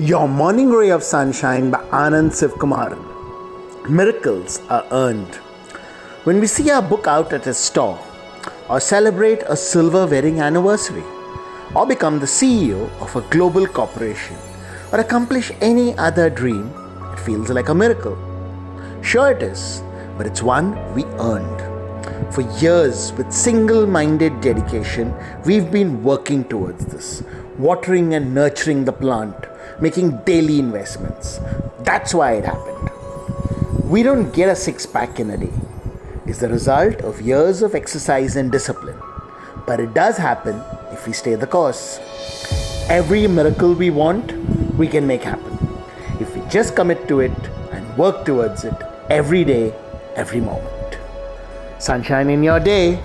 Your Morning Ray of Sunshine by Anand Sivkumaran. Miracles are earned. When we see our book out at a store, or celebrate a silver wedding anniversary, or become the CEO of a global corporation, or accomplish any other dream, it feels like a miracle. Sure, it is, but it's one we earned. For years, with single minded dedication, we've been working towards this, watering and nurturing the plant, making daily investments. That's why it happened. We don't get a six pack in a day. It's the result of years of exercise and discipline. But it does happen if we stay the course. Every miracle we want, we can make happen. If we just commit to it and work towards it every day, every moment. Sunshine in your day.